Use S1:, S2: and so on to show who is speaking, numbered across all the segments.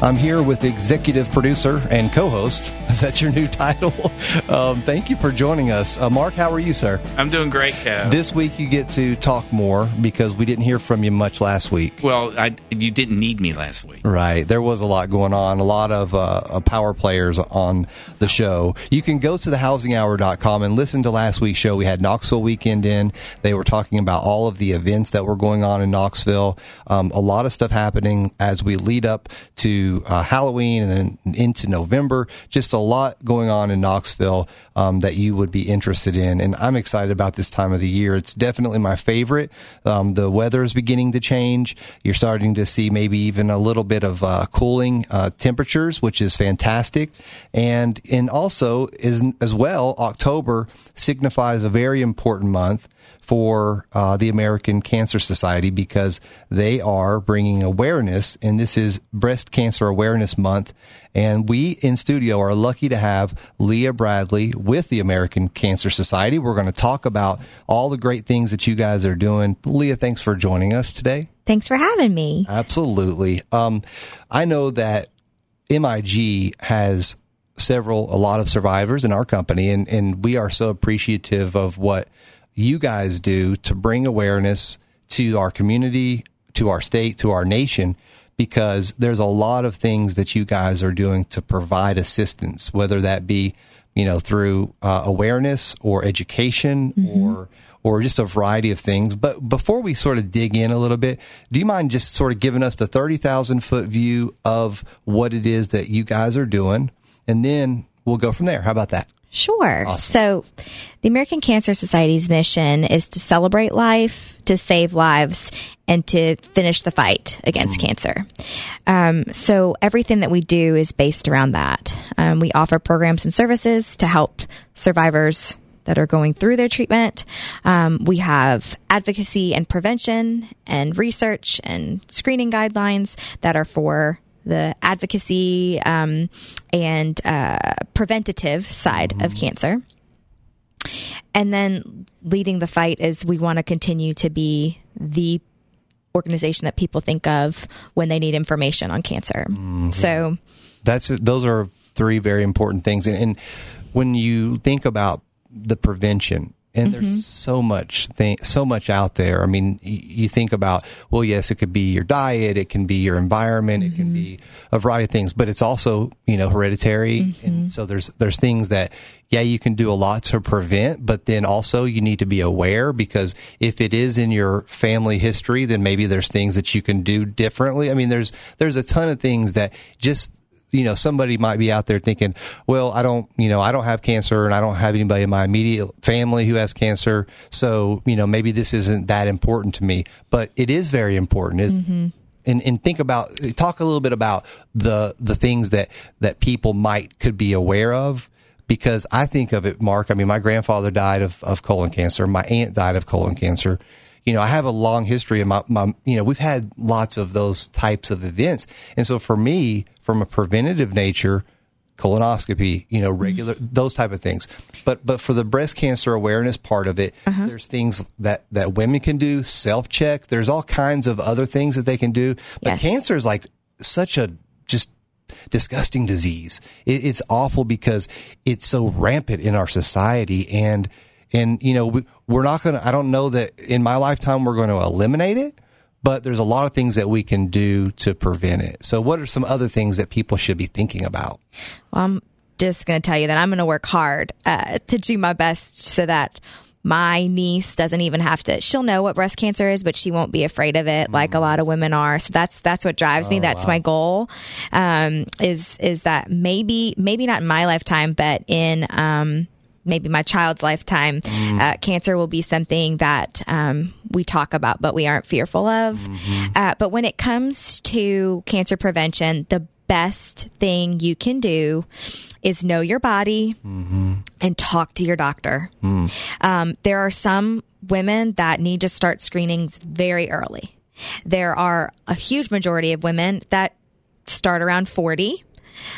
S1: I'm here with the executive producer and co-host. Is that your new title? Um, thank you for joining us, uh, Mark. How are you, sir?
S2: I'm doing great, Kev.
S1: This week you get to talk more because we didn't hear from you much last week.
S2: well, I, you didn't need me last week.
S1: Right. There was a lot going on, a lot of uh, uh, power players on the show. You can go to thehousinghour.com and listen to last week's show. We had Knoxville Weekend in. They were talking about all of the events that were going on in Knoxville. Um, a lot of stuff happening as we lead up to uh, Halloween and then into November. Just a lot going on in Knoxville um, that you would be interested in. And I'm excited about this time of the year. It's definitely my favorite. Um, the weather is beginning to change. You're starting to see maybe even a little bit of uh, cooling uh, temperatures, which is fantastic. And and also is as well, October signifies a very important month for uh, the American Cancer Society because they are bringing awareness, and this is Breast Cancer Awareness Month. And we in studio are lucky to have Leah Bradley with the American Cancer Society. We're going to talk about all the great things that you guys are doing. Leah, thanks for joining us today.
S3: Thanks for having me.
S1: Absolutely. Um, I know that MIG has several, a lot of survivors in our company, and, and we are so appreciative of what you guys do to bring awareness to our community, to our state, to our nation, because there's a lot of things that you guys are doing to provide assistance, whether that be, you know, through uh, awareness or education or or just a variety of things. But before we sort of dig in a little bit, do you mind just sort of giving us the 30,000 foot view of what it is that you guys are doing? And then we'll go from there. How about that?
S3: Sure. So, the American Cancer Society's mission is to celebrate life, to save lives, and to finish the fight against cancer. Um, so, everything that we do is based around that. Um, we offer programs and services to help survivors that are going through their treatment. Um, we have advocacy and prevention and research and screening guidelines that are for the advocacy um, and uh, preventative side of cancer. And then leading the fight is we want to continue to be the organization that people think of when they need information on cancer. So,
S1: That's those are three very important things. And, and when you think about the prevention, and there's mm-hmm. so much thing, so much out there. I mean, y- you think about well, yes, it could be your diet, it can be your environment, it can be mm-hmm. a variety of things, but it's also you know hereditary, and mm-hmm. so there's there's things that yeah you can do a lot to prevent, but then also you need to be aware because if it is in your family history, then maybe there's things that you can do differently. I mean, there's there's a ton of things that just you know, somebody might be out there thinking, well, I don't, you know, I don't have cancer and I don't have anybody in my immediate family who has cancer. So, you know, maybe this isn't that important to me, but it is very important. Is mm-hmm. and, and think about, talk a little bit about the, the things that, that people might could be aware of. Because I think of it, Mark. I mean, my grandfather died of, of colon cancer. My aunt died of colon cancer you know, I have a long history of my, my, you know, we've had lots of those types of events. And so for me, from a preventative nature, colonoscopy, you know, regular, mm-hmm. those type of things. But, but for the breast cancer awareness part of it, uh-huh. there's things that, that women can do, self check. There's all kinds of other things that they can do. But
S3: Yes.
S1: cancer is like such a just disgusting disease. It, it's awful because it's so rampant in our society and, and, you know, we, we're not going to, I don't know that in my lifetime we're going to eliminate it, but there's a lot of things that we can do to prevent it. So what are some other things that people should be thinking about?
S3: well, I'm just going to tell you that I'm going to work hard uh, to do my best so that my niece doesn't even have to she'll know what breast cancer is but she won't be afraid of it like a lot of women are so that's that's what drives me that's my goal um is is that maybe maybe not in my lifetime but in um maybe my child's lifetime uh, cancer will be something that um, we talk about but we aren't fearful of uh, but when it comes to cancer prevention the best thing you can do is know your body and talk to your doctor. Um, there are some women that need to start screenings very early. There are a huge majority of women that start around 40.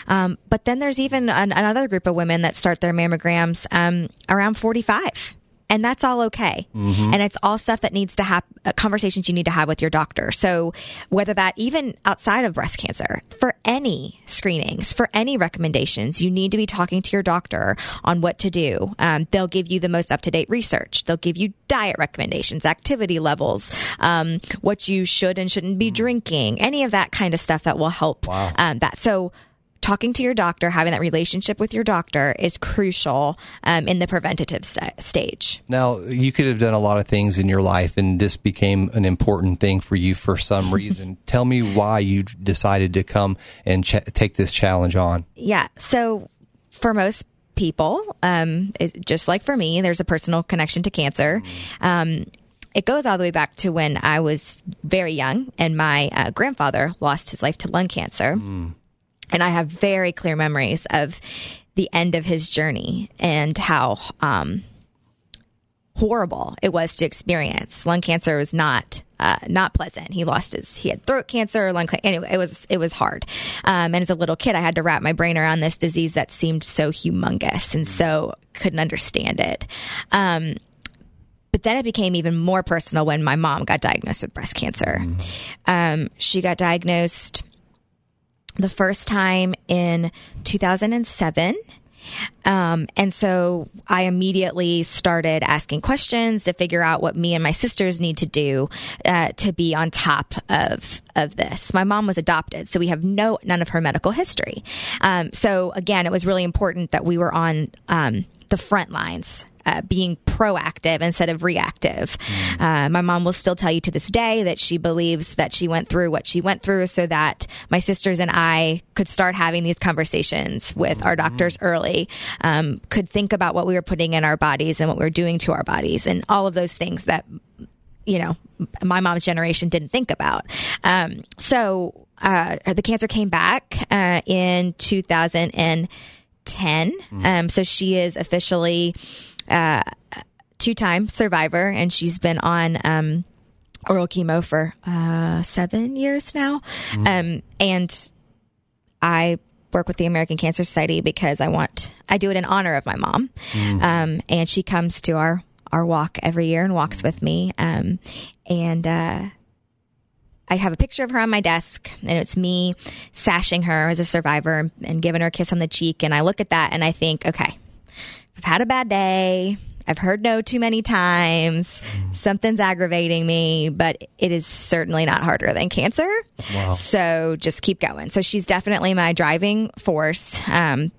S3: Um, but then there's even an, another group of women that start their mammograms um, around 45 and that's all okay. And it's all stuff that needs to have uh, conversations you need to have with your doctor. So whether that even outside of breast cancer, for any screenings, for any recommendations, you need to be talking to your doctor on what to do. Um, they'll give you the most up to date research. They'll give you diet recommendations, activity levels, um, what you should and shouldn't be drinking, any of that kind of stuff that will help um, that. So talking to your doctor, having that relationship with your doctor is crucial um, in the preventative st- stage.
S1: Now, you could have done a lot of things in your life, and this became an important thing for you for some reason. Tell me why you decided to come and ch- take this challenge on.
S3: Yeah. So for most people, um, it, just like for me, there's a personal connection to cancer. Um, it goes all the way back to when I was very young, and my uh, grandfather lost his life to lung cancer. And I have very clear memories of the end of his journey and how um, horrible it was to experience. Lung cancer was not uh, not pleasant. He lost his he had throat cancer, lung cancer. Anyway, it was it was hard. Um, and as a little kid, I had to wrap my brain around this disease that seemed so humongous and so couldn't understand it. Um, but then it became even more personal when my mom got diagnosed with breast cancer. Um, she got diagnosed the first time in 2007. Um, and so I immediately started asking questions to figure out what me and my sisters need to do uh, to be on top of of this. My mom was adopted, so we have no none of her medical history. Um, so again, it was really important that we were on um, the front lines uh, being proactive instead of reactive. Uh, my mom will still tell you to this day that she believes that she went through what she went through so that my sisters and I could start having these conversations with our doctors early, um, could think about what we were putting in our bodies and what we were doing to our bodies and all of those things that you know, my mom's generation didn't think about. Um, so uh, the cancer came back uh, in 2010. Um, so she is officially uh, two-time survivor, and she's been on. Um, oral chemo for uh, seven years now, um, and I work with the American Cancer Society because I want I do it in honor of my mom, um, and she comes to our our walk every year and walks with me, um, and. Uh, I have a picture of her on my desk, and it's me sashing her as a survivor and, and giving her a kiss on the cheek. And I look at that and I think, okay, I've had a bad day. I've heard no too many times. Something's aggravating me, but it is certainly not harder than cancer. So just keep going. So she's definitely my driving force. Um,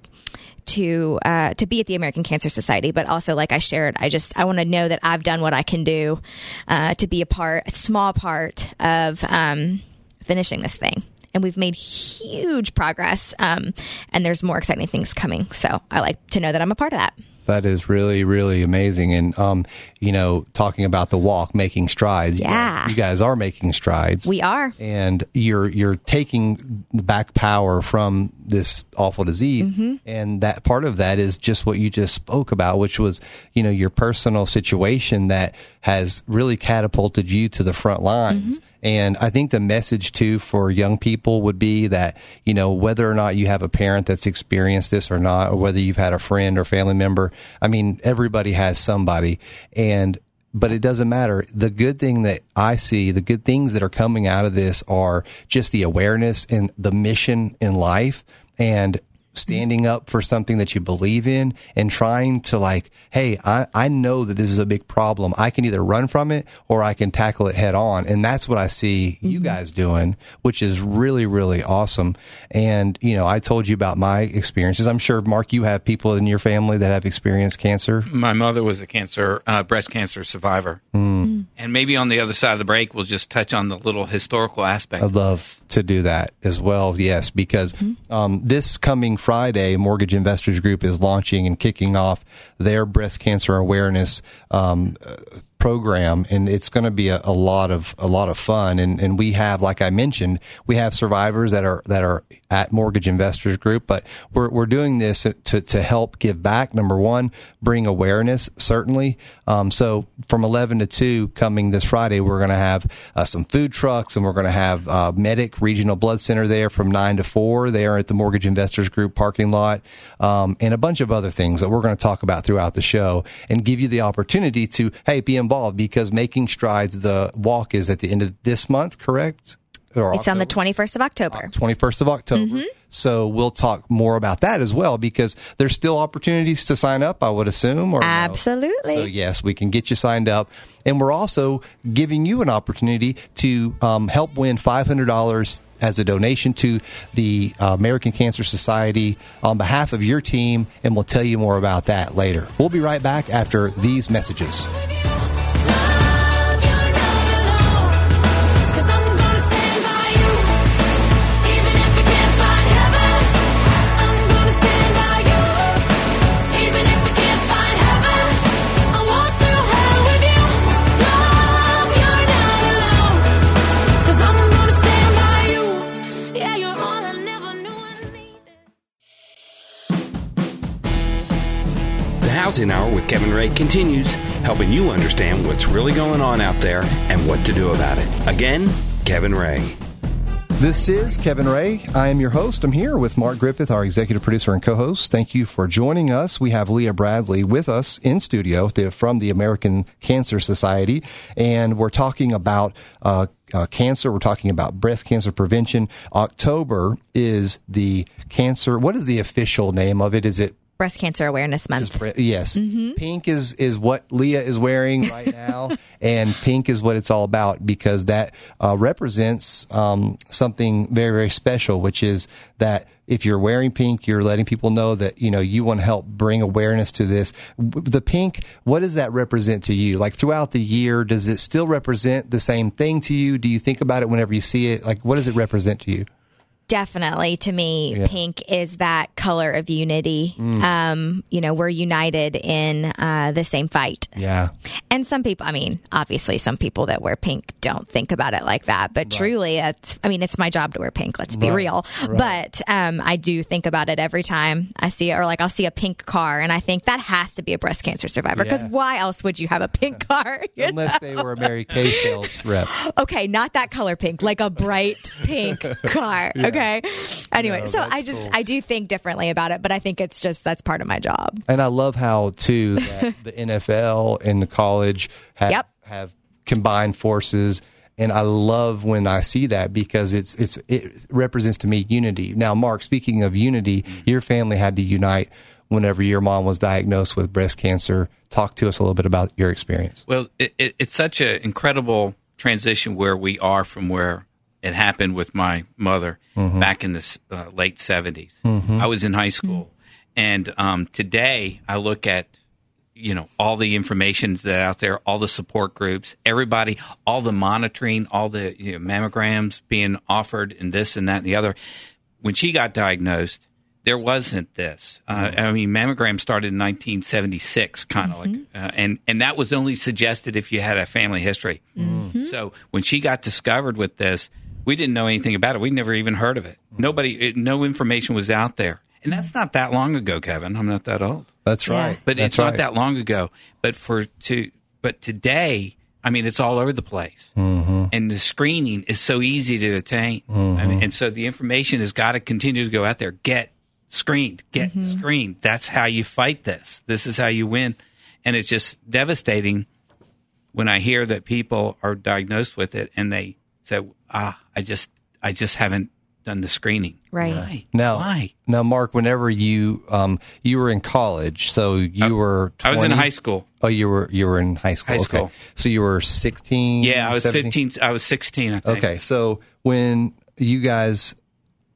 S3: to uh, to be at the American Cancer Society, but also like I shared, I just I want to know that I've done what I can do uh, to be a part, a small part of um, finishing this thing. And we've made huge progress, um, and there's more exciting things coming. So I like to know that I'm a part of that.
S1: That is really, really amazing. And, um, you know, talking about the walk, making strides. you
S3: Yeah.
S1: guys- You guys are making strides.
S3: We are.
S1: and you're you're taking back power from this awful disease
S3: Mm-hmm.
S1: and that part of that is just what you just spoke about which was you know your personal situation that has really catapulted you to the front lines
S3: Mm-hmm.
S1: and i think the message too for young people would be that you know whether or not you have a parent that's experienced this or not or whether you've had a friend or family member i mean everybody has somebody and but it doesn't matter. The good thing that I see, the good things that are coming out of this are just the awareness and the mission in life and standing up for something that you believe in and trying to like, hey, I, I know that this is a big problem. I can either run from it or I can tackle it head on. And that's what I see you guys doing, which is really, really awesome. And, you know, I told you about my experiences. I'm sure, Mark, you have people in your family that have experienced cancer.
S2: My mother was a cancer, uh, breast cancer survivor.
S1: Hmm.
S2: And maybe on the other side of the break, we'll just touch on the little historical aspect.
S1: I'd love to do that as well. Yes, because um, this coming Friday, Mortgage Investors Group is launching and kicking off their breast cancer awareness um, uh, program and it's going to be a, a, lot of a lot of fun. And and we have like I mentioned we have survivors that are that are at Mortgage Investors Group but we're we're doing this to to help give back number 1 bring awareness certainly. Um, so from 11 to 2 coming this Friday we're going to have uh, some food trucks and we're going to have uh, Medic Regional Blood Center there from 9 to 4 there at the Mortgage Investors Group parking lot um, and a bunch of other things that we're going to talk about throughout the show and give you the opportunity to hey be involved because Making Strides, the walk is at the end of this month, correct?
S3: Or it's October? on the 21st of October.
S1: 21st of October. Mm-hmm. So we'll talk more about that as well because there's still opportunities to sign up, I would assume. Or
S3: Absolutely.
S1: No? So, yes, we can get you signed up. And we're also giving you an opportunity to um, help win $500 as a donation to the uh, American Cancer Society on behalf of your team. And we'll tell you more about that later. We'll be right back after these messages.
S4: Housing Hour with Kevin Ray continues, helping you understand what's really going on out there and what to do about it. Again, Kevin Ray.
S1: This is Kevin Ray. I am your host. I'm here with Mark Griffith, our executive producer and co-host. Thank you for joining us. We have Leah Bradley with us in studio from the American Cancer Society, and we're talking about uh, uh, cancer. We're talking about breast cancer prevention. October is the cancer. What is the official name of it? Is it
S3: Breast Cancer Awareness Month.
S1: Just, yes, mm-hmm. pink is is what Leah is wearing right now, and pink is what it's all about because that uh, represents um, something very very special, which is that if you're wearing pink, you're letting people know that you know you want to help bring awareness to this. The pink, what does that represent to you? Like throughout the year, does it still represent the same thing to you? Do you think about it whenever you see it? Like, what does it represent to you?
S3: Definitely to me yeah. pink is that color of unity mm. um you know we're united in uh the same fight
S1: yeah
S3: and some people i mean obviously some people that wear pink don't think about it like that but right. truly it's i mean it's my job to wear pink let's be right. real right. but um i do think about it every time i see it or like i'll see a pink car and i think that has to be a breast cancer survivor because yeah. why else would you have a pink car
S1: unless know? they were a mary kay sales rep
S3: okay not that color pink like a bright pink car yeah. okay okay. Anyway, no, so I just cool. I do think differently about it, but I think it's just that's part of my job.
S1: And I love how too the NFL and the college have yep. have combined forces. And I love when I see that because it's it's it represents to me unity. Now, Mark, speaking of unity, mm-hmm. your family had to unite whenever your mom was diagnosed with breast cancer. Talk to us a little bit about your experience.
S2: Well, it, it, it's such an incredible transition where we are from where it happened with my mother mm-hmm. back in the uh, late 70s. Mm-hmm. I was in high school. Mm-hmm. And um, today I look at, you know, all the information that out there, all the support groups, everybody, all the monitoring, all the you know, mammograms being offered and this and that and the other. When she got diagnosed, there wasn't this. Uh, mm-hmm. I mean, mammogram started in 1976, kind of mm-hmm. like, uh, and and that was only suggested if you had a family history. Mm-hmm. So when she got discovered with this, we didn't know anything about it. We never even heard of it. Nobody, it, no information was out there. And that's not that long ago, Kevin. I'm not that old.
S1: That's right.
S2: But
S1: that's
S2: it's right. not that long ago. But for to, but today, I mean, it's all over the place. Mm-hmm. And the screening is so easy to attain. Mm-hmm. I mean, and so the information has got to continue to go out there. Get screened, get mm-hmm. screened. That's how you fight this. This is how you win. And it's just devastating when I hear that people are diagnosed with it and they say, ah, I just, I just haven't done the screening.
S3: Right.
S2: Why?
S1: Now,
S2: Why?
S1: Now, Mark, whenever you, um, you were in college, so you I, were,
S2: 20? I was in high school.
S1: Oh, you were, you were in high school.
S2: High school.
S1: Okay. So you were 16?
S2: Yeah, I was 17? 15. I was 16, I think.
S1: Okay. So when you guys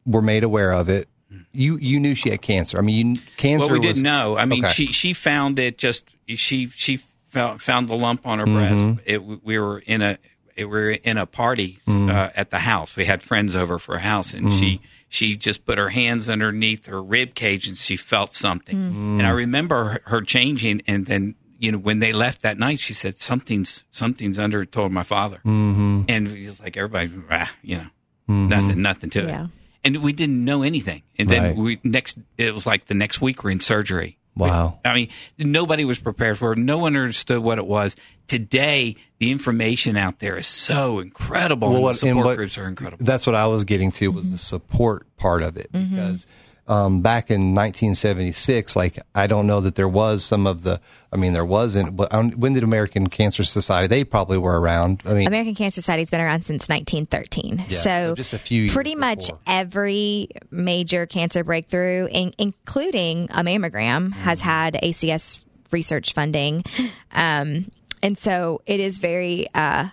S1: were made aware of it, you you knew she had cancer. I mean, you, cancer.
S2: Well, we
S1: was,
S2: didn't know. I mean, okay. she she found it just she she found, found the lump on her mm-hmm. breast. It, we were in a we were in a party mm. uh, at the house. We had friends over for a house, and mm. she she just put her hands underneath her rib cage, and she felt something. Mm. And I remember her changing, and then you know, when they left that night, she said something's something's under. it," Told my father, mm-hmm. and he's like everybody, ah, you know, nothing, nothing to
S3: Yeah.
S2: it. And we didn't know anything. And then
S1: Right.
S2: we next, it was like the next week we're in surgery.
S1: Wow.
S2: I mean, nobody was prepared for it. No one understood what it was. Today, the information out there is so incredible. and the
S1: what- and
S2: support
S1: what-
S2: groups are incredible.
S1: That's what I was getting to was the support part of it mm-hmm. because um, back in 1976, like I don't know that there was some of the. I mean, there wasn't. But um, when did American Cancer Society? They probably were around. I mean,
S3: American Cancer Society's been around since 1913.
S1: Yeah,
S3: so,
S1: so just a few years
S3: pretty much
S1: before.
S3: every major cancer breakthrough, in, including a mammogram, has
S1: Mm-hmm.
S3: had ACS research funding. Um, and so it is very uh,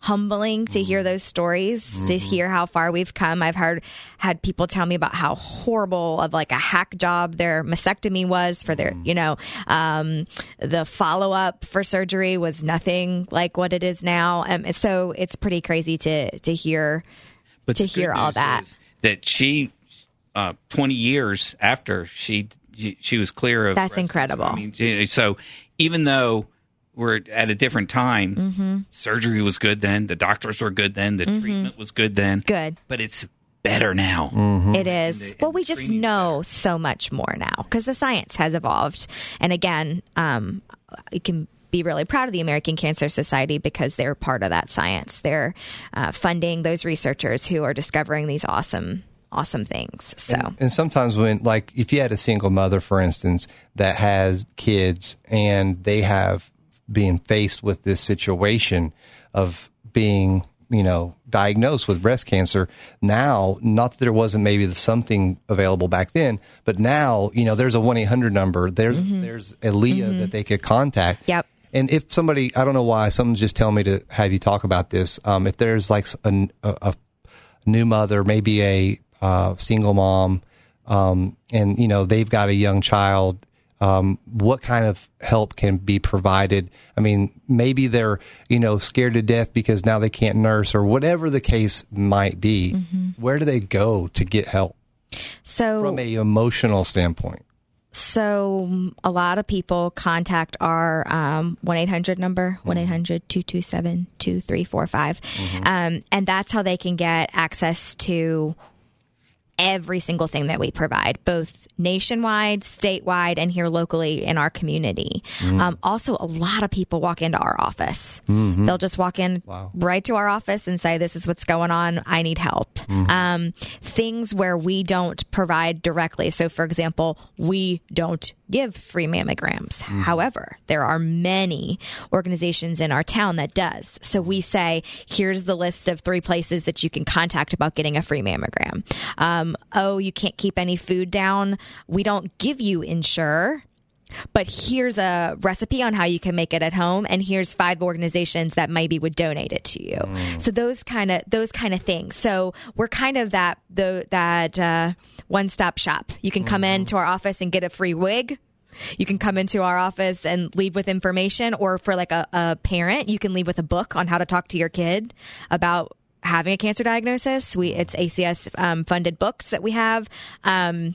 S3: humbling to hear those stories, to hear how far we've come. I've heard had people tell me about how horrible of like a hack job their mastectomy was for their, you know, um, the follow up for surgery was nothing like what it is now. Um, so it's pretty crazy to to hear.
S2: But
S3: to hear all that.
S2: that she, uh, 20 years after she, she was clear of
S3: That's incredible.
S2: I mean, so even though we're at a different time,
S3: Mm-hmm.
S2: surgery was good then, the doctors were good then, the treatment was good then.
S3: Good.
S2: But it's better now.
S3: It is.
S2: the-
S3: well, we just
S2: screening's
S3: know so much more now because the science has evolved. And again, um, you can be really proud of the American Cancer Society because they're part of that science. They're uh, funding those researchers who are discovering these awesome, awesome things. So.
S1: And sometimes when, like, if you had a single mother, for instance, that has kids and they have been faced with this situation of being, you know, diagnosed with breast cancer, now, not that there wasn't maybe something available back then, but now, you know, there's a 1 800 number, there's, there's a Leah that they could contact.
S3: Yep.
S1: And if somebody, I don't know why, someone's just telling me to have you talk about this. Um, if there's like a, a, a new mother, maybe a uh, single mom, um, and you know they've got a young child. Um, what kind of help can be provided? I mean, maybe they're you know scared to death because now they can't nurse or whatever the case might be. Where do they go to get help
S3: So,
S1: from a emotional standpoint?
S3: So mm, a lot of people contact our um, 1-800 number, 1-800-227-2345. Um, and that's how they can get access to every single thing that we provide, both nationwide, statewide, and here locally in our community. Um, also, a lot of people walk into our office. They'll just walk in right to our office and say, This is what's going on. I need help. Um, things where we don't provide directly. So, for example, we don't give free mammograms. However, there are many organizations in our town that does. So we say, here's the list of three places that you can contact about getting a free mammogram. Um, oh, you can't keep any food down. We don't give you insure. But here's a recipe on how you can make it at home, and here's five organizations that maybe would donate it to you. So those kind of those kind of things. So we're kind of that the that uh, one stop shop. You can come into our office and get a free wig. You can come into our office and leave with information, or for like a, a parent, you can leave with a book on how to talk to your kid about having a cancer diagnosis. We it's ACS um, funded books that we have, um,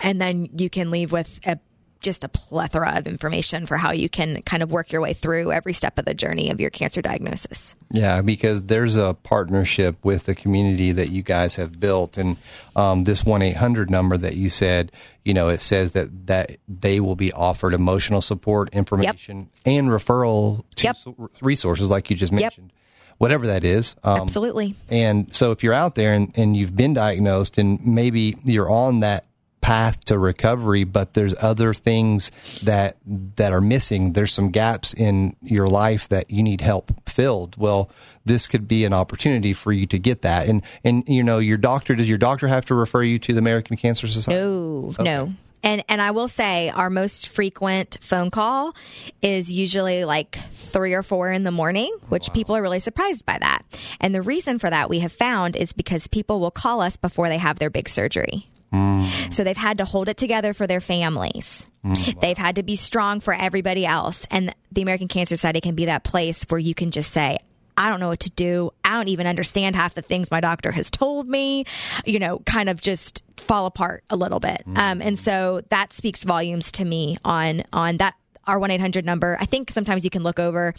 S3: and then you can leave with a just a plethora of information for how you can kind of work your way through every step of the journey of your cancer diagnosis.
S1: Yeah, because there's a partnership with the community that you guys have built, and um, this one eight hundred number that you said, you know, it says that that they will be offered emotional support, information, and referral to
S3: Yep.
S1: resources like you just mentioned, whatever that is. Um,
S3: Absolutely.
S1: and so if you're out there and, and you've been diagnosed and maybe you're on that path to recovery, but there's other things that that are missing. There's some gaps in your life that you need help filled. Well, this could be an opportunity for you to get that. And and you know, your doctor does your doctor have to refer you to the American Cancer Society?
S3: No, no. And and I will say our most frequent phone call is usually like three or four in the morning, oh, which people are really surprised by that. And the reason for that we have found is because people will call us before they have their big surgery. Mm. So they've had to hold it together for their families. Mm, they've had to be strong for everybody else. And the American Cancer Society can be that place where you can just say, I don't know what to do. I don't even understand half the things my doctor has told me, you know, kind of just fall apart a little bit. Mm. Um, and so that speaks volumes to me on, on that. Our 1 800 number. I think sometimes you can look over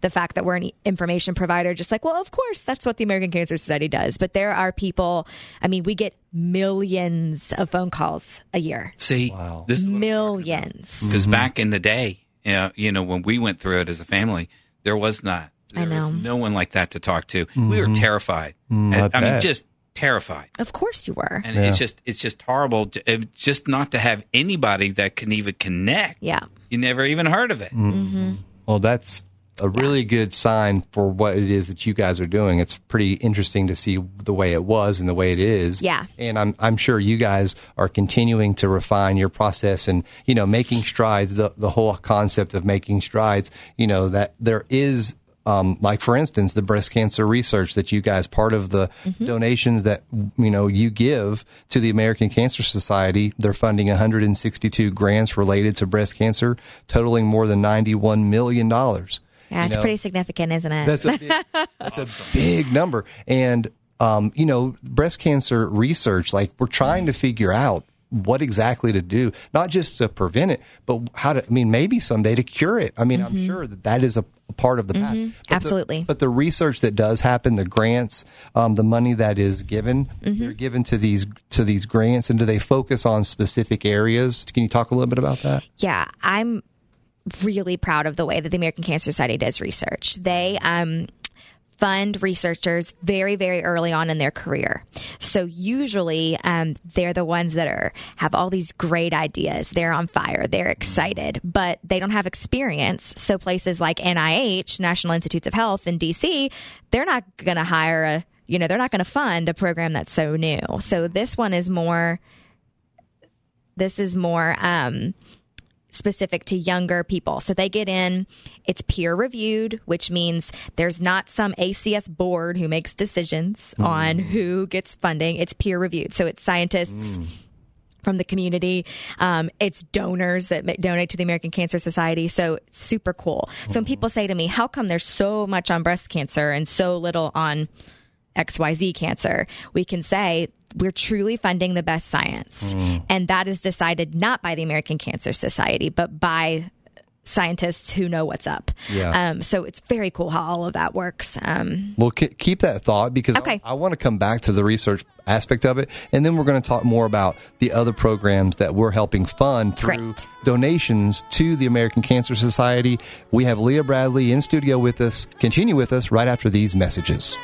S3: the fact that we're an information provider, just like, well, of course, that's what the American Cancer Society does. But there are people, I mean, we get millions of phone calls a year.
S2: See, this is what-
S3: Millions.
S2: because mm-hmm. back in the day, you know, you know, when we went through it as a family, there was not.
S3: I
S2: There was
S3: know.
S2: no one like that to talk to. We were mm-hmm. terrified. Mm, and-
S1: I
S2: I, mean, just terrified.
S3: Of course you were.
S2: And it's just it's just horrible. to- it's just not to have anybody that can even connect.
S3: Yeah.
S2: You never even heard of it. Mm. Mm-hmm.
S1: Well, that's a really good sign for what it is that you guys are doing. It's pretty interesting to see the way it was and the way it is.
S3: Yeah.
S1: And I'm I'm sure you guys are continuing to refine your process and you know making strides. The the whole concept of making strides. You know that there is. Um, like for instance, the breast cancer research that you guys part of the donations that you know you give to the American Cancer Society, they're funding 162 grants related to breast cancer, totaling more than 91 million dollars.
S3: Yeah, it's
S1: know,
S3: pretty significant, isn't it?
S1: That's a big, that's a big number. And um, you know, breast cancer research, like we're trying to figure out what exactly to do, not just to prevent it, but how to. I mean, maybe someday to cure it. I mean, I'm sure that that is a, a part of the path. But the-
S3: Mm-hmm. Absolutely.
S1: but the research that does happen, the grants, um, the money that is given,
S3: Mm-hmm.
S1: they're given to these to these grants, and do they focus on specific areas? Can you talk a little bit about that?
S3: yeah, I'm really proud of the way that the American Cancer Society does research. They um, fund researchers very, very early on in their career. So usually, um, they're the ones that are have all these great ideas. They're on fire. They're excited, but they don't have experience. So places like NIH, National Institutes of Health in DC, they're not going to hire a you know they're not going to fund a program that's so new. So this one is more. This is more. Um, specific to younger people. So they get in, it's peer reviewed, which means there's not some ACS board who makes decisions mm. on who gets funding. It's peer reviewed. So it's scientists. Mm. From the community, um, it's donors that donate to the American Cancer Society. So super cool. So when mm-hmm. people say to me, "How come there's so much on breast cancer and so little on XYZ cancer, we can say we're truly funding the best science. And that is decided not by the American Cancer Society, but by scientists who know what's up.
S1: Yeah.
S3: Um, so it's very cool how all of that works. Um,
S1: Well, ke- keep that thought because
S3: Okay.
S1: I, want to come back to the research aspect of it, and then we're going to talk more about the other programs that we're helping fund through
S3: Great.
S1: donations to the American Cancer Society. We have Leah Bradley in studio with us. Continue with us right after these messages.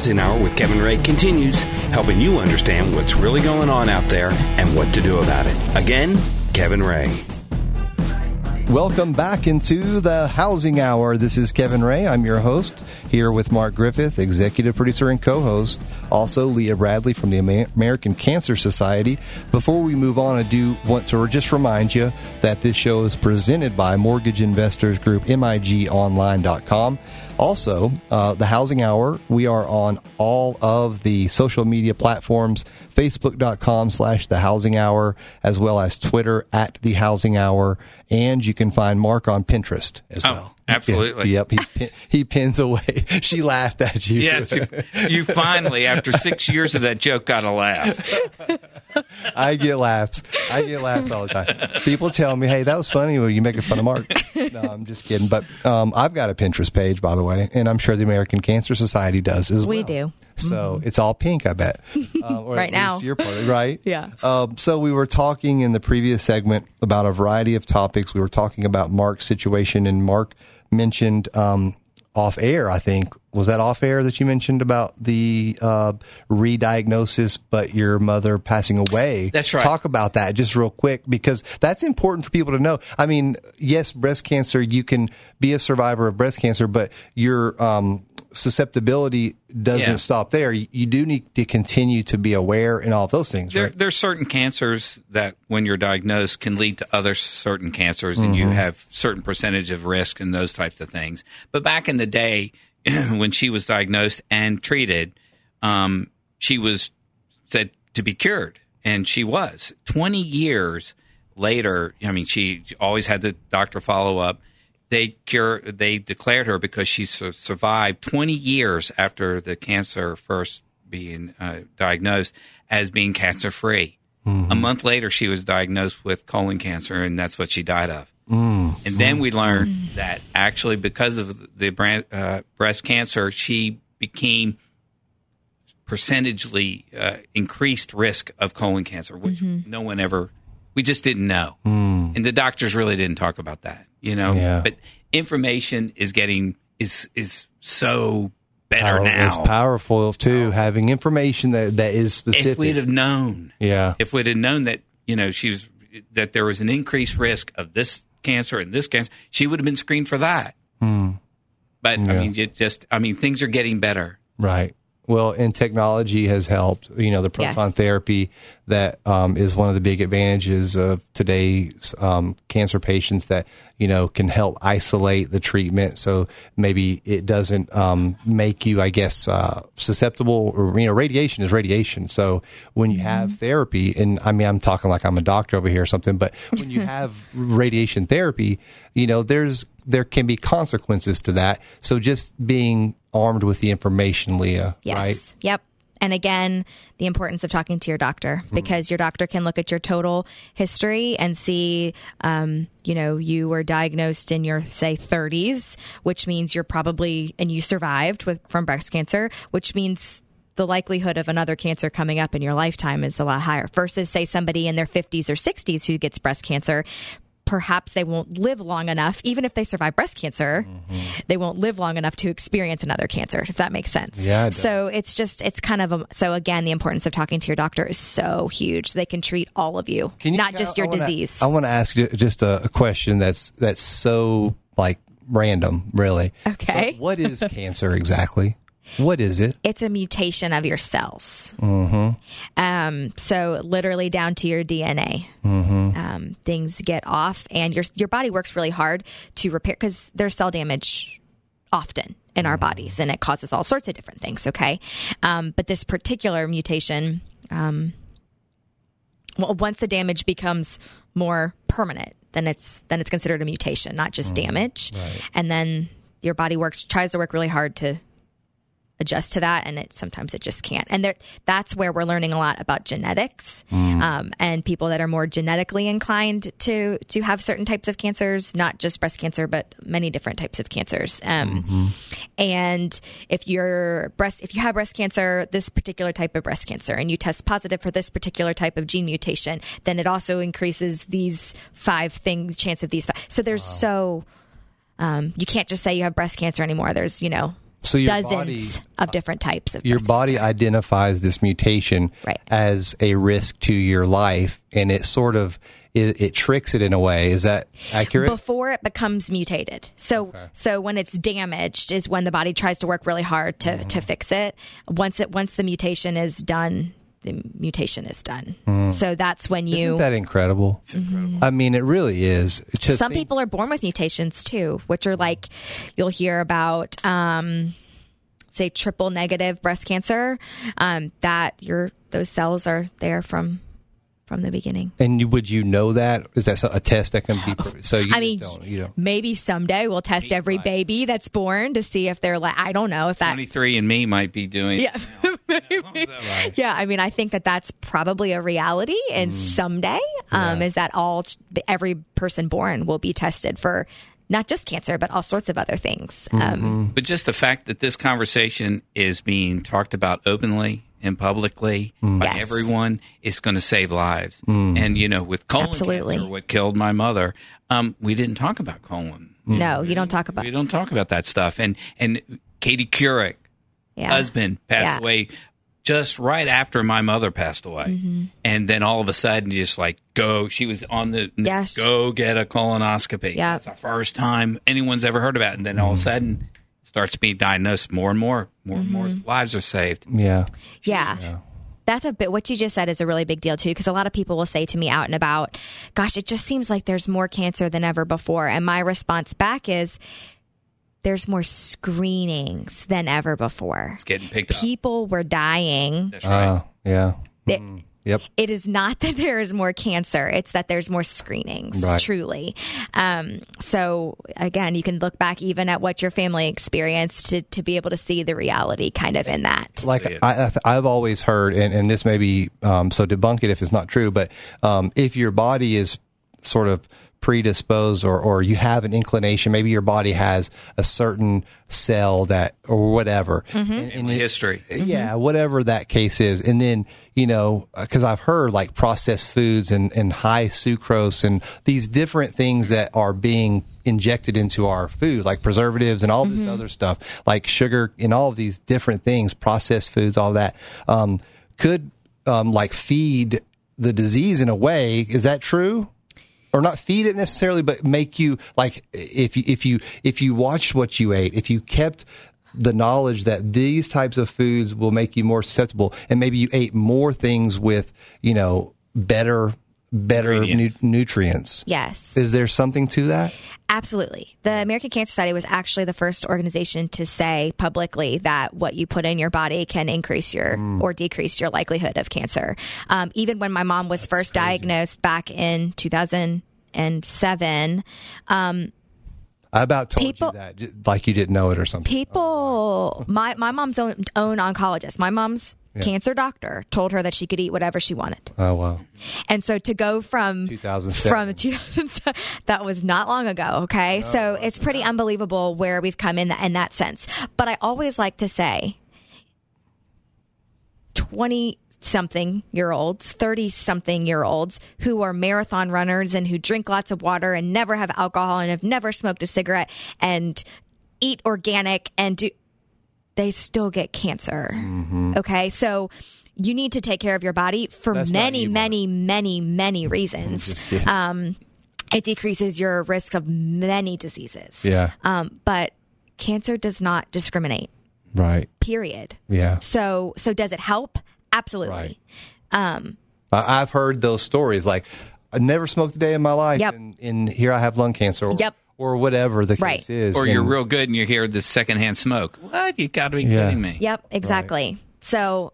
S4: Housing Hour with Kevin Ray continues, helping you understand what's really going on out there and what to do about it. Again, Kevin Ray.
S1: Welcome back into the Housing Hour. This is Kevin Ray. I'm your host here with Mark Griffith, executive producer and co-host. Also, Leah Bradley from the American Cancer Society. Before we move on, I do want to just remind you that this show is presented by Mortgage Investors Group, MIGOnline.com. Also, uh, the Housing Hour, we are on all of the social media platforms, facebook.com slash the housing hour, as well as Twitter at the housing hour. And you can find Mark on Pinterest as
S2: Oh,
S1: well.
S2: Absolutely.
S1: Yep. He, pin, he pins away. She laughed at you.
S2: Yes, you, you finally, after six years of that joke, got a laugh.
S1: I get laughs. I get laughs all the time. People tell me, "Hey, that was funny when you making fun of Mark." No, I'm just kidding. But um, I've got a Pinterest page, by the way, and I'm sure the American Cancer Society does as well.
S3: We do.
S1: So it's all pink, I bet. Uh, or at
S3: Right now.
S1: least Your part, of it, right?
S3: Yeah.
S1: Um, so we were talking in the previous segment about a variety of topics. We were talking about Mark's situation, and Mark mentioned um, off air. I think was that off air that you mentioned about the uh, re-diagnosis, but your mother passing away.
S2: That's right.
S1: Talk about that just real quick because that's important for people to know. I mean, yes, breast cancer. You can be a survivor of breast cancer, but your um, susceptibility doesn't
S2: Yeah.
S1: stop there. You, do need to continue to be aware and all those things,
S2: There,
S1: right?
S2: there's certain cancers that, when you're diagnosed, can lead to other certain cancers, and you have certain percentage of risk and those types of things. But back in the day, when she was diagnosed and treated, um, she was said to be cured. and she was. Twenty years later, I mean, she always had the doctor follow up. They cure. They declared her because she sur- survived 20 years after the cancer first being uh, diagnosed as being cancer free. A month later, she was diagnosed with colon cancer, and that's what she died of. And then we learned that actually, because of the bran- uh, breast cancer, she became percentagely uh, increased risk of colon cancer, which no one ever, we just didn't know. And the doctors really didn't talk about that, you know.
S1: Yeah.
S2: But information is getting is is so better
S1: Power-
S2: now.
S1: It's powerful too, having information that, that is specific.
S2: if we'd have known,
S1: yeah.
S2: if we'd have known that you know she was that there was an increased risk of this cancer and this cancer, she would have been screened for that. But I
S1: Hmm.
S2: Mean, it just I mean, things are getting better.
S1: Right. Well, and technology has helped. You know, the proton
S3: Yes.
S1: therapy that um, is one of the big advantages of today's um, cancer patients that you know can help isolate the treatment, so maybe it doesn't um, make you, I guess, uh, susceptible. Or you know, radiation is radiation. So when you have therapy, and I mean, I'm talking like I'm a doctor over here or something, but when you have radiation therapy, you know, there's there can be consequences to that. So just being armed with the information, Leah,
S3: Yes.
S1: right?
S3: Yep. And again, the importance of talking to your doctor because your doctor can look at your total history and see, um, you know, you were diagnosed in your say 30s, which means you're probably and you survived with from breast cancer, which means the likelihood of another cancer coming up in your lifetime is a lot higher versus say somebody in their 50s or 60s who gets breast cancer perhaps they won't live long enough even if they survive breast cancer they won't live long enough to experience another cancer if that makes sense
S1: Yeah, it
S3: so it's just it's kind of a so again the importance of talking to your doctor is so huge they can treat all of you,
S1: you-
S3: not just your
S1: I wanna-
S3: disease
S1: I want to ask you just a, a question that's that's so like random, really.
S3: Okay.
S1: But what is cancer exactly? What is it?
S3: it's a mutation of your cells. Hmm. Um, so literally down to your DNA, Hmm. um, things get off, and your your body works really hard to repair because there's cell damage often in our bodies, and it causes all sorts of different things. Okay, um, but this particular mutation. Um, well, once the damage becomes more permanent, then it's then it's considered a mutation, not just damage. right. And then your body works tries to work really hard to adjust to that and it sometimes it just can't. And there, that's where we're learning a lot about genetics um, and people that are more genetically inclined to to have certain types of cancers not just breast cancer but many different types of cancers. Um, and if you're breast if you have breast cancer this particular type of breast cancer and you test positive for this particular type of gene mutation then it also increases these five things chance of these five so there's so um, you can't just say you have breast cancer anymore. There's you know
S1: So your
S3: dozens
S1: body,
S3: of different types of
S1: your body
S3: cancer.
S1: identifies this mutation
S3: Right.
S1: as a risk to your life, and it sort of it, it tricks it in a way. Is that accurate?
S3: before it becomes mutated. So so when it's damaged is when the body tries to work really hard to
S1: Mm-hmm.
S3: to fix it. Once it once the mutation is done, the mutation is done. So that's when you
S1: Mm. Isn't that incredible? It's incredible. I mean, it really is. To
S3: some
S1: think-
S3: people are born with mutations too, which are like you'll hear about um say triple negative breast cancer um that your those cells are there from from the beginning.
S1: And would you know that? Is that a test that can be? So you
S3: I mean,
S1: don't. You don't.
S3: maybe someday we'll test every baby that's born to see if they're like I don't know if that
S2: 23 and me might be doing.
S3: yeah yeah I mean I think that that's probably a reality and someday um is that all every person born will be tested for not just cancer but all sorts of other things um
S2: But just the fact that this conversation is being talked about openly and publicly by
S3: Yes.
S2: everyone is going to save lives. And you know, with colon
S3: Absolutely.
S2: cancer, what killed my mother, um, we didn't talk about colon.
S3: no you don't talk about
S2: We don't talk about that stuff. And and Katie Couric,
S3: yeah
S2: husband, passed
S3: Yeah.
S2: away just right after my mother passed away.
S3: Mm-hmm.
S2: And then all of a sudden, just like go, she was on the
S3: Yes.
S2: go get a colonoscopy.
S3: Yeah.
S2: It's the first time anyone's ever heard about it. And then all of a sudden, starts being diagnosed more and more, more and more
S3: Mm-hmm.
S2: lives are saved.
S1: Yeah.
S3: Yeah. That's a bit what you just said is a really big deal too because a lot of people will say to me out and about, gosh, it just seems like there's more cancer than ever before. And my response back is there's more screenings than ever before.
S2: It's getting picked up.
S3: People were dying.
S2: That's right.
S1: Uh, yeah.
S3: It-
S1: Yep.
S3: It is not that there is more cancer; it's that there's more screenings.
S1: Right.
S3: Truly. Um, so again, you can look back even at what your family experienced to to be able to see the reality, kind of in that.
S1: like I, I- I've always heard, and, and this may be um, so debunk it if it's not true, but um, if your body is sort of predisposed or, or you have an inclination, maybe your body has a certain cell that or whatever, and, and
S2: Family
S1: it-
S2: history.
S1: yeah, whatever that case is. And then, you know, because I've heard like processed foods and, and high sucrose and these different things that are being injected into our food, like preservatives and all this other stuff, like sugar and all of these different things, processed foods, all that, um, could um, like feed the disease in a way. Is that true? Or not feed it necessarily, but make you like if you if you if you watched what you ate, if you kept the knowledge that these types of foods will make you more susceptible, and maybe you ate more things with you know better better nu- nutrients.
S3: Yes.
S1: Is there something to that?
S3: Absolutely. The American Cancer Society was actually the first organization to say publicly that what you put in your body can increase your or decrease your likelihood of cancer. Um, even when my mom was first diagnosed back in 2007,
S1: I about told
S3: People-
S1: you that, like you didn't know it or something.
S3: people, my, my mom's own, own oncologist, my mom's cancer doctor told her that she could eat whatever she wanted.
S1: Oh wow,
S3: And so to go from
S1: 2007.
S3: from 2007, that was not long ago. Okay, so it's pretty unbelievable where we've come in that in that sense. But I always like to say, twenty something year olds, thirty something year olds who are marathon runners and who drink lots of water and never have alcohol and have never smoked a cigarette and eat organic and do they still get cancer. Okay. So you need to take care of your body for
S1: That's
S3: many, many, many, many reasons. Um, it decreases your risk of many diseases.
S1: yeah,
S3: Um, but cancer does not discriminate,
S1: right,
S3: period.
S1: yeah.
S3: So, so does it help? Absolutely.
S1: Right. I- I've heard those stories. Like, I never smoked a day in my life,
S3: Yep.
S1: and, and here I have lung cancer, or,
S3: Yep.
S1: Or whatever the
S3: Right.
S1: case is.
S2: Or you're real good and you hear the secondhand smoke. What? You got to be
S1: Yeah.
S2: kidding me.
S3: Yep, exactly. So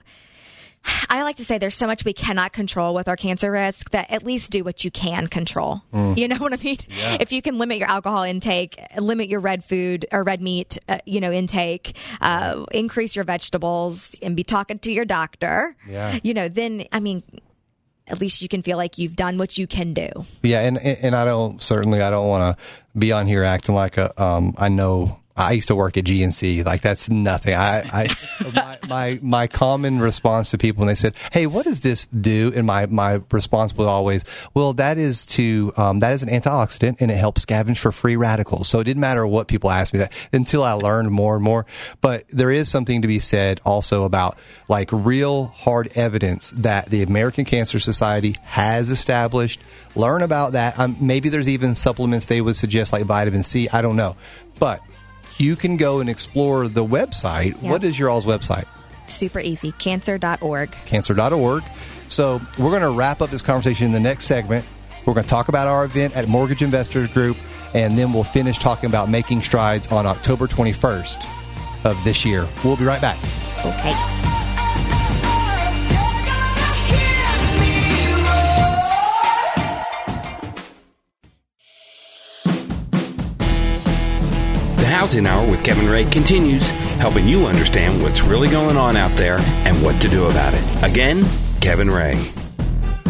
S3: I like to say there's so much we cannot control with our cancer risk that at least do what you can control.
S1: Mm.
S3: You know what I mean? If you can limit your alcohol intake, limit your red food or red meat, uh, you know, intake, uh, increase your vegetables and be talking to your doctor,
S1: Yeah.
S3: you know, then, I mean, at least you can feel like you've done what you can do.
S1: Yeah, and and I don't certainly I don't want to be on here acting like a um I know I used to work at GNC like that's nothing. I I my, my my common response to people when they said, "Hey, what does this do?" and my my response was always, "Well, that is to um that is an antioxidant and it helps scavenge for free radicals." So it didn't matter what people asked me that until I learned more and more. But there is something to be said also about like real hard evidence that the American Cancer Society has established. Learn about that. Um, maybe there's even supplements they would suggest like vitamin C. I don't know, but you can go and explore the website.
S3: Yeah.
S1: What is your all's website?
S3: Super easy. Cancer.org.
S1: Cancer.org. So we're going to wrap up this conversation in the next segment. We're going to talk about our event at Mortgage Investors Group, and then we'll finish talking about making strides on October 21st of this year. We'll be right back.
S3: Okay.
S4: Housing Hour with Kevin Ray continues, helping you understand what's really going on out there and what to do about it. Again, Kevin Ray.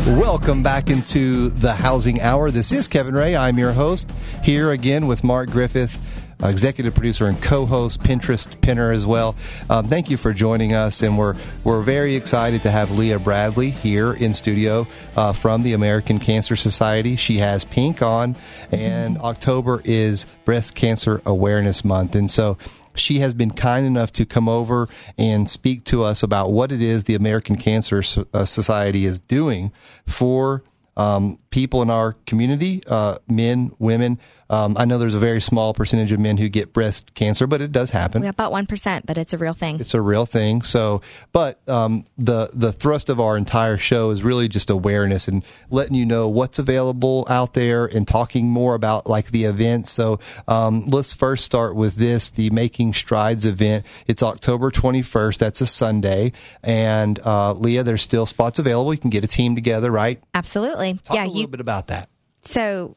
S1: Welcome back into the Housing Hour. This is Kevin Ray. I'm your host here again with Mark Griffith, executive producer and co-host, Pinterest pinner as well. Um, thank you for joining us, and we're we're very excited to have Leah Bradley here in studio uh, from the American Cancer Society. She has pink on, and October is Breast Cancer Awareness Month, and so she has been kind enough to come over and speak to us about what it is the American Cancer uh, Society is doing for um, people people in our community, uh, men, women. Um, I know there's a very small percentage of men who get breast cancer, but it does happen.
S3: We have about 1%, but it's a real thing.
S1: It's a real thing. So, but um, the the thrust of our entire show is really just awareness and letting you know what's available out there and talking more about like the events. So, um, let's first start with this: the Making Strides event. It's October 21st. That's a Sunday, and uh, Leah, there's still spots available. You can get a team together, right?
S3: Absolutely.
S1: Talk
S3: yeah,
S1: a little
S3: you
S1: bit about that.
S3: so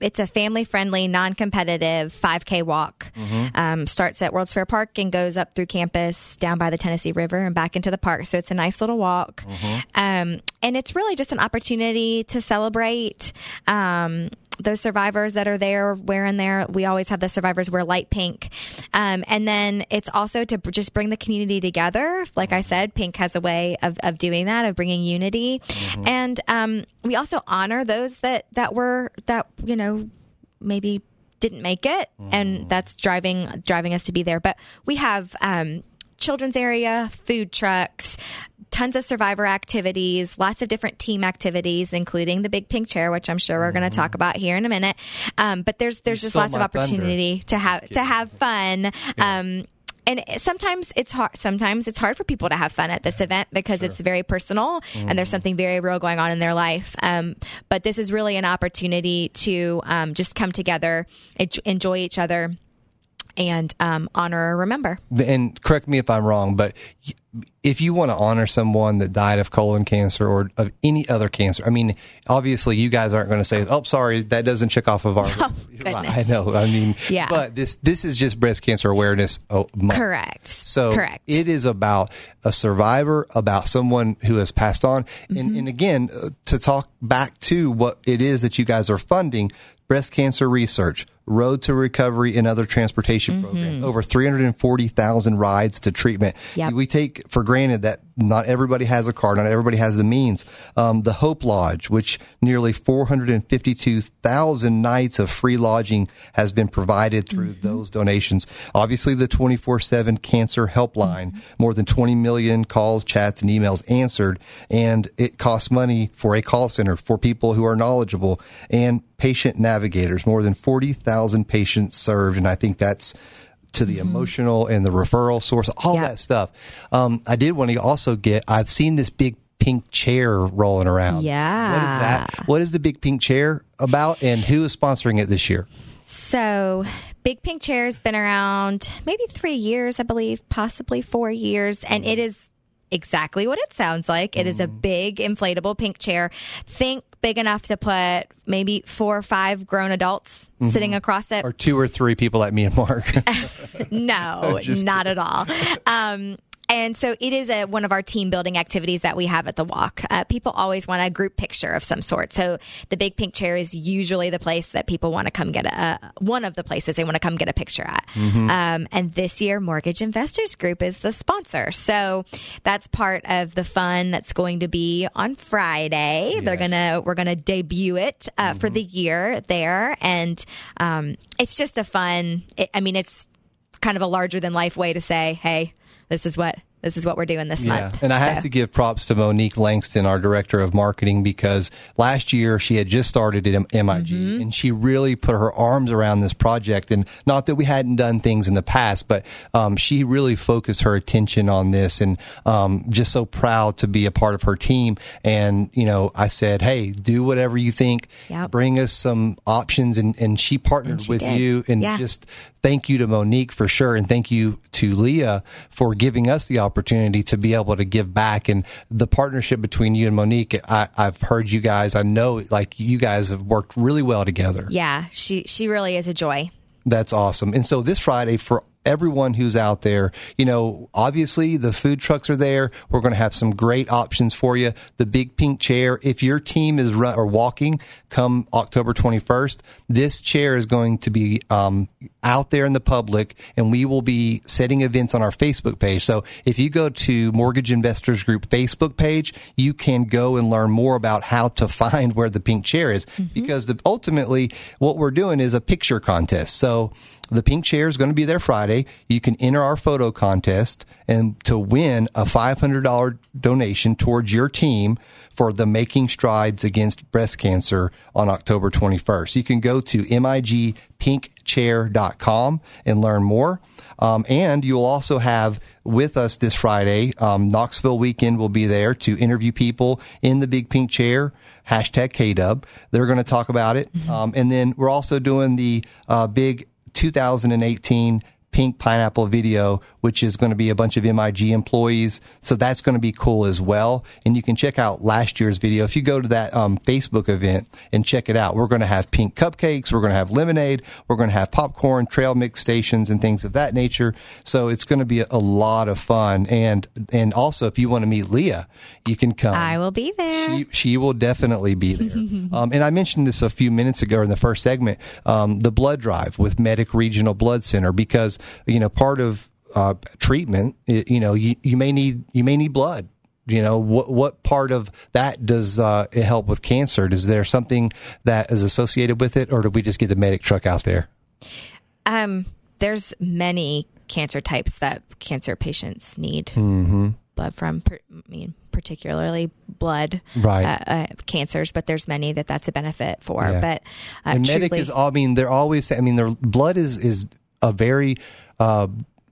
S3: it's a family friendly, non competitive 5K walk. Um, starts at World's Fair Park and goes up through campus down by the Tennessee River and back into the park. So it's a nice little walk. Um, and it's really just an opportunity to celebrate. Um, those survivors that are there wearing there. we always have the survivors wear light pink. Um, and then it's also to just bring the community together. Like I said, pink has a way of, of doing that, of bringing unity. And, um, we also honor those that, that were, that, you know, maybe didn't make it and that's driving driving us to be there but we have um children's area food trucks tons of survivor activities lots of different team activities including the big pink chair which i'm sure we're going to talk about here in a minute. Um but there's there's just lots of
S1: my thunder.
S3: opportunity to have to have fun. Um and sometimes it's hard sometimes it's hard for people to have fun at this event because it's very personal and there's something very real going on in their life. Um, but this is really an opportunity to um, just come together enjoy each other and um, honor or remember
S1: and correct me if I'm wrong, but if you want to honor someone that died of colon cancer or of any other cancer, I mean, obviously you guys aren't going to say, "Oh, sorry, that doesn't check off of our." list."
S3: goodness.
S1: I know. I mean,
S3: Yeah.
S1: But this this is just breast cancer awareness. Oh, month.
S3: correct
S1: So
S3: correct
S1: it is about a survivor, about someone who has passed on.
S3: Mm-hmm.
S1: And, and again, uh, to talk back to what it is that you guys are funding, breast cancer research, road to recovery and other transportation
S3: Mm-hmm.
S1: programs, over 340,000 rides to treatment.
S3: Yep.
S1: We take for granted that not everybody has a car, not everybody has the means. Um, the Hope Lodge, which nearly 452,000 nights of free lodging has been provided through those donations. Obviously, the 24 7 cancer helpline, more than 20 million calls, chats, and emails answered. And it costs money for a call center for people who are knowledgeable and patient navigators, more than 40,000 patients served. And I think that's to the mm-hmm. emotional and the referral source, all
S3: Yeah.
S1: that stuff. Um, I did want to also get, I've seen this big pink chair rolling around. Yeah. What is that? What is the big pink chair about and who is sponsoring it this year?
S3: So, Big Pink Chair has been around maybe three years, I believe, possibly four years, and mm-hmm. it is exactly what it sounds like. It is a mm-hmm. big inflatable pink chair. Think big enough to put maybe four or five grown adults sitting across it.
S1: Or two or three people like me and Mark.
S3: No, not at all. Um, and so it is a, one of our team building activities that we have at the walk. Uh, people always want a group picture of some sort. So the big pink chair is usually the place that people want to come get a, one of the places they want to come get a picture at. Um, and this year, Mortgage Investors Group is the sponsor. So that's part of the fun that's going to be on Friday. They're gonna we're gonna debut it uh, for the year there, and um, it's just a fun. It, I mean, it's kind of a larger than life way to say, hey, this is what this is what we're doing this month.
S1: And I have to give props to Monique Langston, our director of marketing, because last year she had just started at MIG
S3: Mm-hmm.
S1: and she really put her arms around this project. And not that we hadn't done things in the past, but um, she really focused her attention on this and um, just so proud to be a part of her team. And, you know, I said, hey, do whatever you think,
S3: Yep.
S1: bring us some options. And, and she partnered
S3: she
S1: with
S3: did.
S1: you and
S3: Yeah.
S1: just thank you to Monique for sure, and thank you to Leah for giving us the opportunity to be able to give back. And the partnership between you and Monique, I, I've heard you guys. I know, like you guys have worked really well together.
S3: yeah, she she really is a joy.
S1: That's awesome. And so this Friday for everyone who's out there, you know, obviously the food trucks are there. We're going to have some great options for you. The big pink chair. If your team is run or walking come October 21st, this chair is going to be, um, out there in the public and we will be setting events on our Facebook page. So if you go to Mortgage Investors Group Facebook page, you can go and learn more about how to find where the pink chair is because the, ultimately what we're doing is a picture contest. So the pink chair is going to be there Friday. You can enter our photo contest and to win a $500 donation towards your team for the Making Strides Against Breast Cancer on October 21st. You can go to migpinkchair.com and learn more. Um, and you'll also have with us this Friday, um, Knoxville Weekend will be there to interview people in the big pink chair. Hashtag KDub. They're going to talk about it. Um, and then we're also doing the uh, big 2018 pink pineapple video, which is going to be a bunch of MIG employees. So that's going to be cool as well. And you can check out last year's video. If you go to that um, Facebook event and check it out, we're going to have pink cupcakes. We're going to have lemonade. We're going to have popcorn, trail mix stations and things of that nature. So it's going to be a, lot of fun. And, and also if you want to meet Leah, you can come.
S3: I will be there.
S1: She she will definitely be there. um, and I mentioned this a few minutes ago in the first segment, um, the blood drive with Medic Regional Blood Center, because you know part of uh, treatment, you know, you, you may need you may need blood. You know what what part of that does uh, it help with cancer? Is there something that is associated with it, or do we just get the medic truck out there?
S3: um, there's many cancer types that cancer patients need
S1: Mm-hmm.
S3: blood from. I mean, particularly blood
S1: Right.
S3: uh, uh, cancers, but there's many that that's a benefit for.
S1: Yeah.
S3: But uh,
S1: and medic
S3: truly-
S1: is all, I mean, they're always, I mean, their blood is, is a very, uh,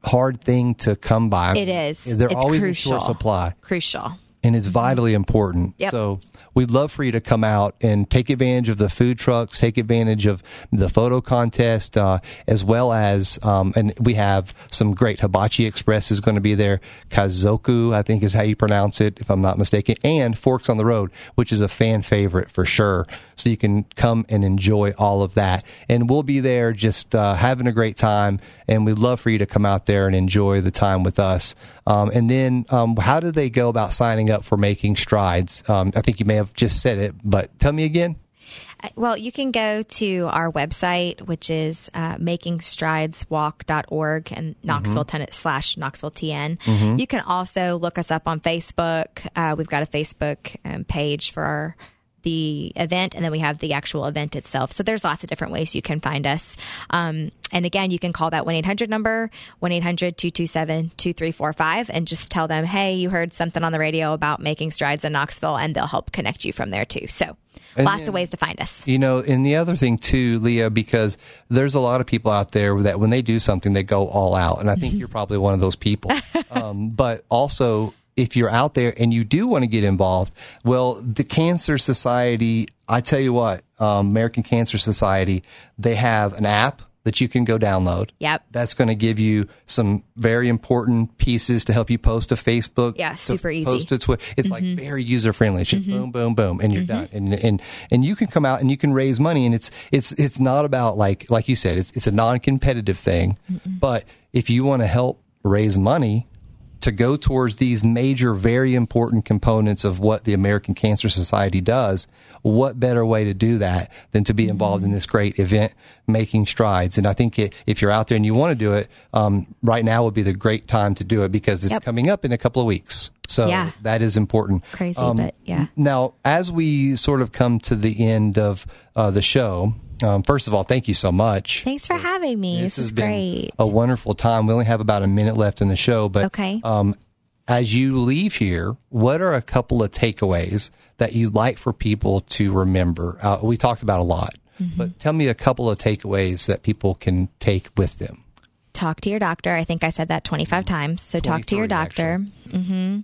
S1: hard thing to come by.
S3: It is.
S1: They're
S3: It's
S1: always
S3: crucial.
S1: in short supply
S3: crucial.
S1: And it's vitally important.
S3: Yep.
S1: So we'd love for you to come out and take advantage of the food trucks, take advantage of the photo contest, uh, as well as, um, and we have some great Hibachi Express is going to be there. Kazoku, I think is how you pronounce it, if I'm not mistaken, and Forks on the Road, which is a fan favorite for sure. So you can come and enjoy all of that. And we'll be there just, uh, having a great time. And we'd love for you to come out there and enjoy the time with us. Um, and then, um, how do they go about signing up for making strides? Um, I think you may have just said it, but tell me again.
S3: Uh, Well, you can go to our website, which is uh, makingstrideswalk.org and Knoxville
S1: Mm-hmm.
S3: ten- slash Knoxville TN. You can also look us up on Facebook. Uh, we've got a Facebook um, page for our the event and then we have the actual event itself. So there's lots of different ways you can find us. Um, and again, you can call that 1-800 number, 1-800-227-2345 and just tell them, hey, you heard something on the radio about making strides in Knoxville and they'll help connect you from there too. So lots of ways to find us.
S1: You know, and the other thing too, Leah, because there's a lot of people out there that when they do something, they go all out. And I think you're probably one of those people. um, but also, if you're out there and you do want to get involved, well, the Cancer Society, I tell you what, um, American Cancer Society, they have an app that you can go download.
S3: Yep.
S1: That's going to give you some very important pieces to help you post to Facebook.
S3: Yeah, super easy. Mm-hmm.
S1: Post to Twitter. It's like very user friendly. It's just boom, boom, boom, and you're done. And and and you can come out and you can raise money. And it's it's it's not about like like you said. It's it's a non competitive thing. But if you want to help raise money to go towards these major, very important components of what the American Cancer Society does, what better way to do that than to be involved in this great event, making strides? And I think it, if you're out there and you want to do it, um, right now would be the great time to do it because it's
S3: Yep.
S1: coming up in a couple of weeks. So
S3: Yeah.
S1: that is important.
S3: Crazy,
S1: Um,
S3: but yeah.
S1: Now, as we sort of come to the end of uh, the show, um, first of all, thank you so much.
S3: Thanks for having me. This,
S1: has
S3: is
S1: been
S3: great.
S1: a wonderful time. We only have about a minute left in the show, but
S3: Okay.
S1: um, as you leave here, what are a couple of takeaways that you'd like for people to remember? Uh, we talked about a lot,
S3: Mm-hmm.
S1: but tell me a couple of takeaways that people can take with them.
S3: Talk to your doctor. I think I said that 25 times. So talk to your
S1: 23
S3: doctor. hmm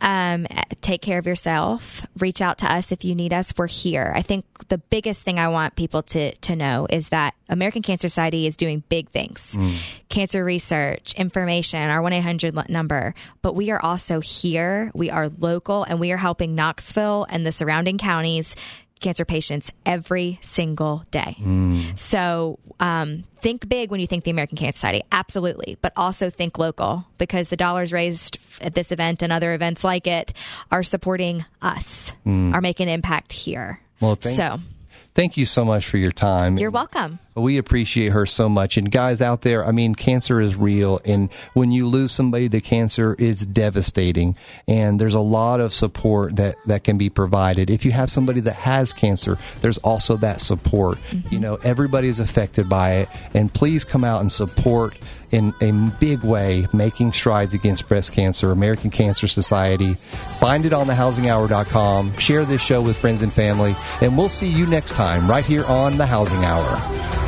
S3: Um, take care of yourself. Reach out to us if you need us. We're here. I think the biggest thing I want people to, to know is that American Cancer Society is doing big things. Cancer research, information, our 1-800 number. But we are also here. We are local and we are helping Knoxville and the surrounding counties cancer patients every single day. So um, think big when you think the American Cancer Society, absolutely, but also think local because the dollars raised at this event and other events like it are supporting us, are making an impact here.
S1: Well, thank-
S3: so
S1: Thank you so much for your time.
S3: you're welcome.
S1: We appreciate her so much. And guys out there, I mean, cancer is real. And when you lose somebody to cancer, it's devastating. And there's a lot of support that, that can be provided. If you have somebody that has cancer, there's also that support. Mm-hmm. You know, everybody's affected by it. And please come out and support in a big way making strides against breast cancer, American Cancer Society. Find it on thehousinghour.com. Share this show with friends and family. And we'll see you next time right here on The Housing Hour.